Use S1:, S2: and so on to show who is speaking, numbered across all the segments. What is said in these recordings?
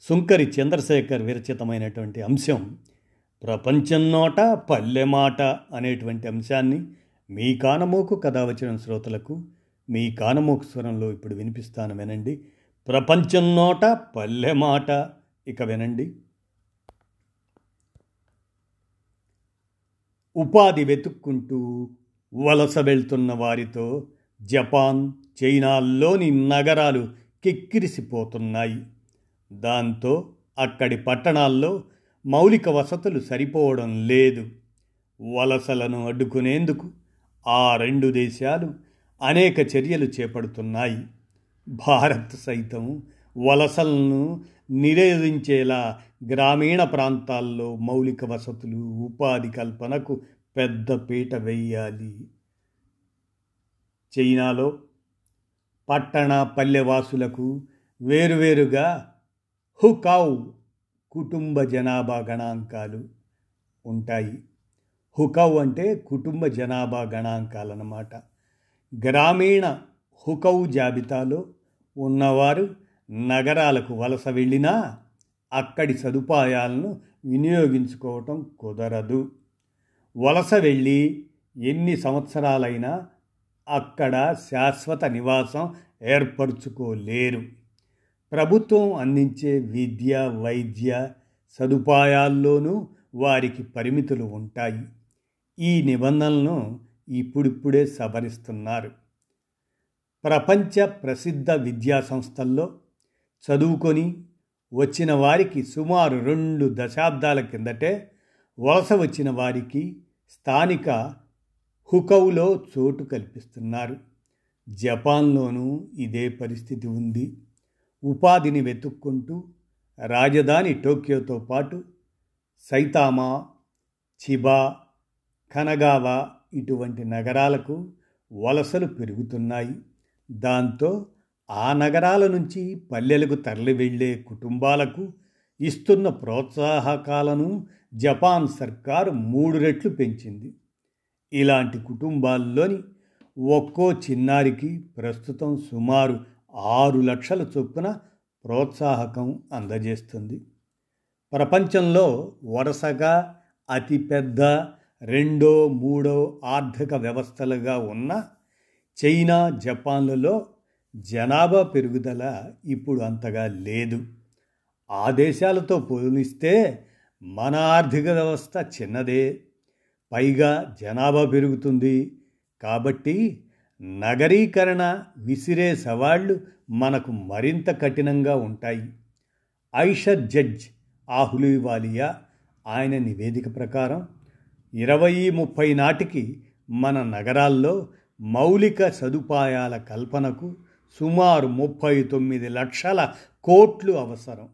S1: సుంకరి చంద్రశేఖర్ విరచితమైనటువంటి అంశం ప్రపంచం నోట పల్లె మాట అనేటువంటి అంశాన్ని మీ కానమోకు కథ వచ్చిన శ్రోతలకు మీ కానమోకు స్వరంలో ఇప్పుడు వినిపిస్తాను వినండి. ప్రపంచం నోట పల్లె మాట ఇక వినండి. ఉపాధి వెతుక్కుంటూ వలస వెళ్తున్న వారితో జపాన్ చైనాల్లోని నగరాలు కిక్కిరిసిపోతున్నాయి. దాంతో అక్కడి పట్టణాల్లో మౌలిక వసతులు సరిపోవడం లేదు. వలసలను అడ్డుకునేందుకు ఆ రెండు దేశాలు అనేక చర్యలు చేపడుతున్నాయి. భారత్ సైతం వలసలను నిరోధించేలా గ్రామీణ ప్రాంతాల్లో మౌలిక వసతులు ఉపాధి కల్పనకు పెద్ద పీట వేయాలి. చైనాలో పట్టణ పల్లెవాసులకు వేరువేరుగా హుకావ్ కుటుంబ జనాభా గణాంకాలు ఉంటాయి. హుకవ్ అంటే కుటుంబ జనాభా గణాంకాలు అన్నమాట. గ్రామీణ హుకవ్ జాబితాలో ఉన్నవారు నగరాలకు వలస వెళ్ళినా అక్కడి సదుపాయాలను వినియోగించుకోవటం కుదరదు. వలస వెళ్ళి ఎన్ని సంవత్సరాలైనా అక్కడ శాశ్వత నివాసం ఏర్పరచుకోలేరు. ప్రభుత్వం అందించే విద్య వైద్య సదుపాయాల్లోనూ వారికి పరిమితులు ఉంటాయి. ఈ నిబంధనలను ఇప్పుడిప్పుడే సవరిస్తున్నారు. ప్రపంచ ప్రసిద్ధ విద్యా సంస్థల్లో చదువుకొని వచ్చిన వారికి సుమారు రెండు దశాబ్దాల కిందటే వలస వచ్చిన వారికి స్థానిక హుకౌలో చోటు కల్పిస్తున్నారు. జపాన్లోనూ ఇదే పరిస్థితి ఉంది. ఉపాధిని వెతుక్కుంటూ రాజధాని టోక్యోతో పాటు సైతామా చిబా కనగావా ఇటువంటి నగరాలకు వలసలు పెరుగుతున్నాయి. దాంతో ఆ నగరాల నుంచి పల్లెలకు తరలి వెళ్ళే కుటుంబాలకు ఇస్తున్న ప్రోత్సాహకాలను జపాన్ సర్కారు మూడు రెట్లు పెంచింది. ఇలాంటి కుటుంబాల్లోని ఒక్కో చిన్నారికి ప్రస్తుతం సుమారు ఆరు లక్షల చొప్పున ప్రోత్సాహకం అందజేస్తుంది. ప్రపంచంలో వరుసగా అతిపెద్ద రెండో మూడో ఆర్థిక వ్యవస్థలుగా ఉన్న చైనా జపాన్లలో జనాభా పెరుగుదల ఇప్పుడు అంతగా లేదు. ఆ దేశాలతో పోలిస్తే మన ఆర్థిక వ్యవస్థ చిన్నదే. పైగా జనాభా పెరుగుతుంది కాబట్టి నగరీకరణ విసిరే సవాళ్ళు మనకు మరింత కఠినంగా ఉంటాయి. ఐషర్ జడ్జ్ ఆహులివాలియా ఆయన నివేదిక ప్రకారం ఇరవై ముప్పై నాటికి మన నగరాల్లో మౌలిక సదుపాయాల కల్పనకు సుమారు ముప్పై తొమ్మిది లక్షల కోట్లు అవసరం.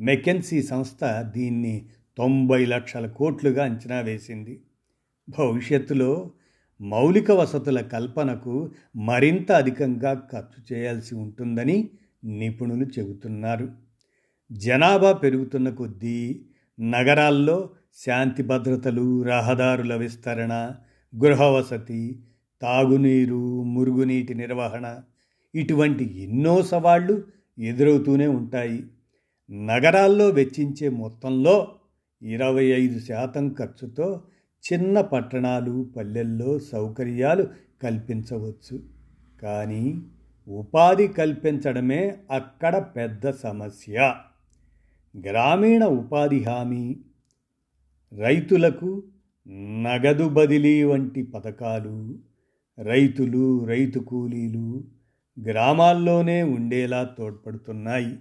S1: మెకెన్సీ సంస్థ దీన్ని తొంభై లక్షల కోట్లుగా అంచనా వేసింది. భవిష్యత్తులో మౌలిక వసతుల కల్పనకు మరింత అధికంగా ఖర్చు చేయాల్సి ఉంటుందని నిపుణులు చెబుతున్నారు. జనాభా పెరుగుతున్న కొద్దీ నగరాల్లో శాంతి భద్రతలు రహదారుల విస్తరణ గృహవసతి తాగునీరు మురుగునీటి నిర్వహణ ఇటువంటి ఎన్నో సవాళ్ళు ఎదురవుతూనే ఉంటాయి. నగరాల్లో వెచ్చించే మొత్తంలో ఇరవై ఐదు శాతం ఖర్చుతో చిన్న పట్టణాలు పల్లెల్లో సౌకర్యాలు కల్పించవచ్చు. కానీ ఉపాధి కల్పించడమే అక్కడ పెద్ద సమస్య. గ్రామీణ ఉపాధి హామీ రైతులకు నగదు బదిలీ వంటి పథకాలు రైతులు రైతు కూలీలు గ్రామాల్లోనే ఉండేలా తోడ్పడుతున్నాయి.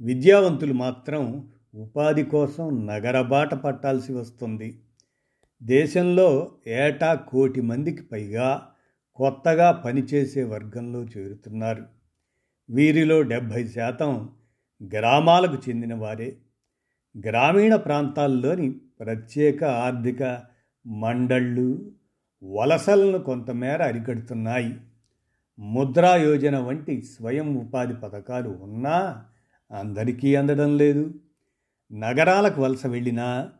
S1: విద్యావంతులు మాత్రం ఉపాధి కోసం నగరబాట పట్టాల్సి వస్తుంది. దేశంలో ఏటా కోటి మందికి పైగా కొత్తగా పనిచేసే వర్గంలో చేరుతున్నారు. వీరిలో డెబ్భై శాతం గ్రామాలకు చెందిన వారే. గ్రామీణ ప్రాంతాల్లోని ప్రత్యేక ఆర్థిక మండళ్ళు వలసలను కొంతమేర అరికడుతున్నాయి. ముద్రా యోజన వంటి స్వయం ఉపాధి పథకాలు ఉన్నా అందరికీ అందడం లేదు. నగరాలకు వలస వెళ్ళినా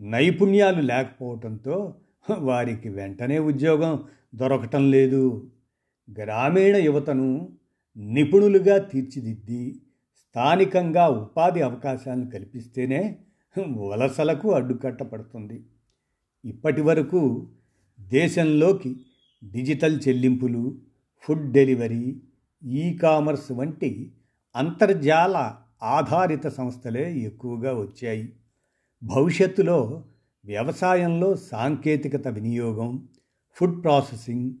S1: నైపుణ్యాలు లేకపోవడంతో వారికి వెంటనే ఉద్యోగం దొరకటం లేదు. గ్రామీణ యువతను నిపుణులుగా తీర్చిదిద్ది స్థానికంగా ఉపాధి అవకాశాలను కల్పిస్తేనే వలసలకు అడ్డుకట్టపడుతుంది ఇప్పటి వరకు దేశంలోకి డిజిటల్ చెల్లింపులు ఫుడ్ డెలివరీ ఈ కామర్స్ వంటి అంతర్జాల ఆధారిత సంస్థలే ఎక్కువగా వచ్చాయి. భవిష్యత్తులో వ్యవసాయంలో సాంకేతికత వినియోగం ఫుడ్ ప్రాసెసింగ్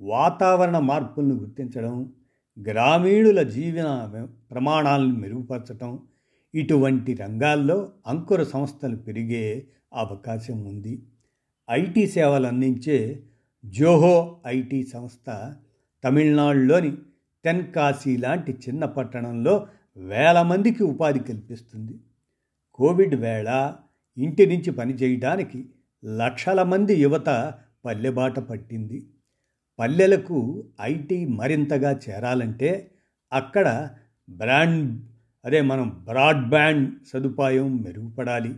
S1: వాతావరణ మార్పులను గుర్తించడం గ్రామీణుల జీవన ప్రమాణాలను మెరుగుపరచడం ఇటువంటి రంగాల్లో అంకుర సంస్థలు పెరిగే అవకాశం ఉంది. ఐటీ సేవలు అందించే జోహో ఐటీ సంస్థ తమిళనాడులోని తెన్కాశీ లాంటి చిన్న పట్టణంలో వేల మందికి ఉపాధి కల్పిస్తుంది. కోవిడ్ వేళ ఇంటి నుంచి పనిచేయడానికి లక్షల మంది యువత పల్లెబాట పట్టింది. పల్లెలకు ఐటీ మరింతగా చేరాలంటే అక్కడ బ్రాండ్ అదే మనం బ్రాడ్బ్యాండ్ సదుపాయం మెరుగుపడాలి.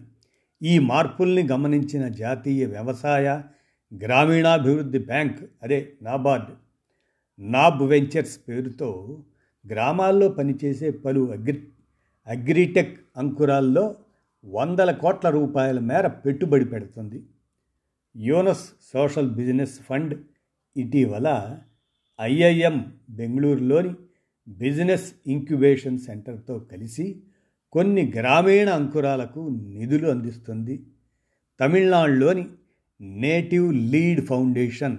S1: ఈ మార్పుల్ని గమనించిన జాతీయ వ్యవసాయ గ్రామీణాభివృద్ధి బ్యాంక్ అదే నాబార్డ్ నాబ్ వెంచర్స్ పేరుతో గ్రామాల్లో పనిచేసే పలు అగ్రి అగ్రిటెక్ అంకురాల్లో వందల కోట్ల రూపాయల మేర పెట్టుబడి పెడుతుంది. యోనస్ సోషల్ బిజినెస్ ఫండ్ ఇటీవల ఐఐఎం బెంగళూరులోని బిజినెస్ ఇంక్యుబేషన్ సెంటర్తో కలిసి కొన్ని గ్రామీణ అంకురాలకు నిధులు అందిస్తుంది. తమిళనాడులోని నేటివ్ లీడ్ ఫౌండేషన్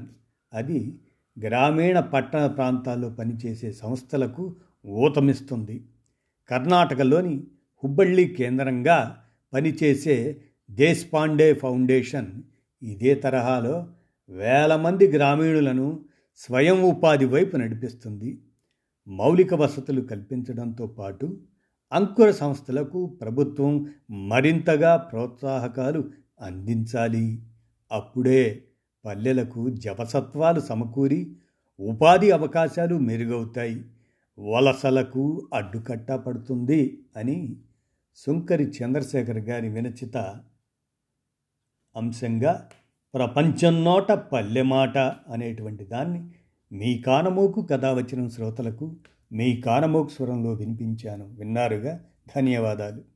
S1: అది గ్రామీణ పట్టణ ప్రాంతాల్లో పనిచేసే సంస్థలకు ఊతమిస్తుంది. కర్ణాటకలోని హుబ్బళ్ళి కేంద్రంగా పనిచేసే దేశ్పాండే ఫౌండేషన్ ఇదే తరహాలో వేల మంది గ్రామీణులను స్వయం ఉపాధి వైపు నడిపిస్తుంది. మౌలిక వసతులు కల్పించడంతో పాటు అంకుర సంస్థలకు ప్రభుత్వం మరింతగా ప్రోత్సాహకాలు అందించాలి. అప్పుడే పల్లెలకు జపసత్వాలు సమకూరి ఉపాధి అవకాశాలు మెరుగవుతాయి. వలసలకు అడ్డుకట్ట పడుతుంది అని సుంకరి చంద్రశేఖర్ గారి వినచిత అంశంగా ప్రపంచం నోట పల్లెమాట అనేటువంటి దాన్ని మీ కానమోకు కథ వచ్చిన శ్రోతలకు మీ కానమోకు స్వరంలో వినిపించాను. విన్నారుగా? ధన్యవాదాలు.